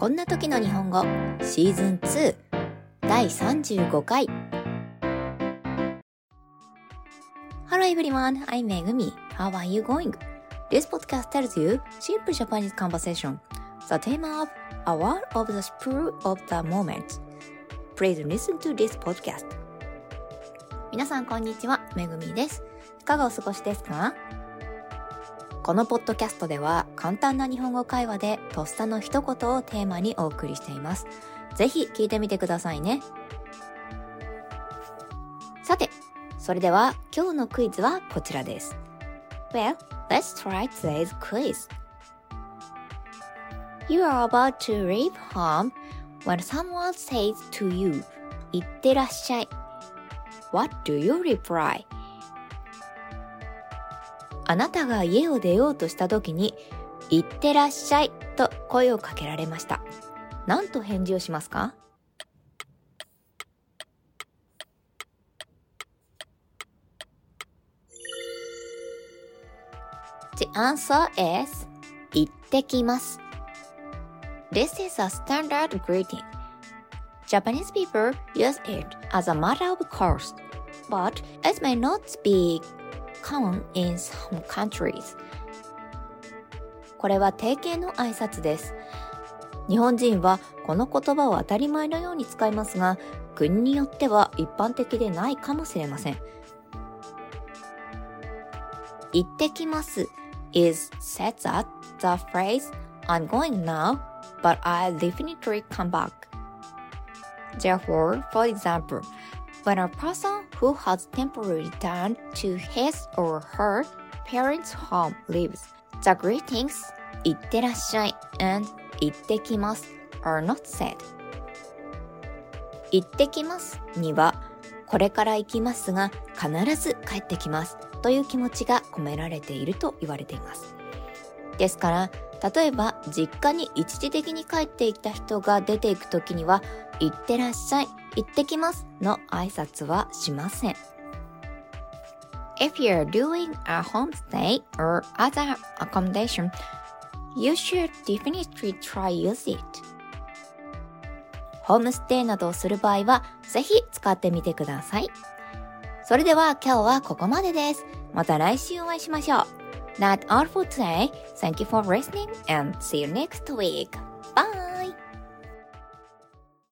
こんな時の日本語シーズン2第35回 Hello everyone, I'm Megumi. How are you going? This podcast tells you simple Japanese conversation. The theme of a word of the spur of the moment. Please listen to this podcast. 皆さんこんにちは、めぐみです。いかがお過ごしですかこのポッドキャストでは簡単な日本語会話でとっさの一言をテーマにお送りしています。ぜひ聞いてみてくださいね。さて、それでは今日のクイズはこちらです。Well, let's try today's quiz. You are about to leave home when someone says to you, いってらっしゃい。What do you reply? あなたが家を出ようとした時に、いってらっしゃいと声をかけられました。何と返事をしますか The answer is 行ってきます。This is a standard greeting. Japanese people use it as a matter of course, but it may not be common in some countries. これは定型の挨拶です。日本人はこの言葉を当たり前のように使いますが、国によっては一般的でないかもしれません。行ってきます is said that the phrase I'm going now, but I'll definitely come back. Therefore, for example, when a person who has temporarily returned to his or her parents' home leaves, the greetings 行ってらっしゃい and 行ってきます are not said. 行ってきますにはこれから行きますが必ず帰ってきますという気持ちが込められていると言われています。ですから、例えば実家に一時的に帰っていた人が出ていくときには、行ってらっしゃい、行ってきますの挨拶はしません。If you're doing a homestay or other accommodation, you should definitely try use it. ホームステイなどをする場合は、ぜひ使ってみてください。それでは今日はここまでです。また来週お会いしましょう。That's all for today. Thank you for listening and see you next week. Bye!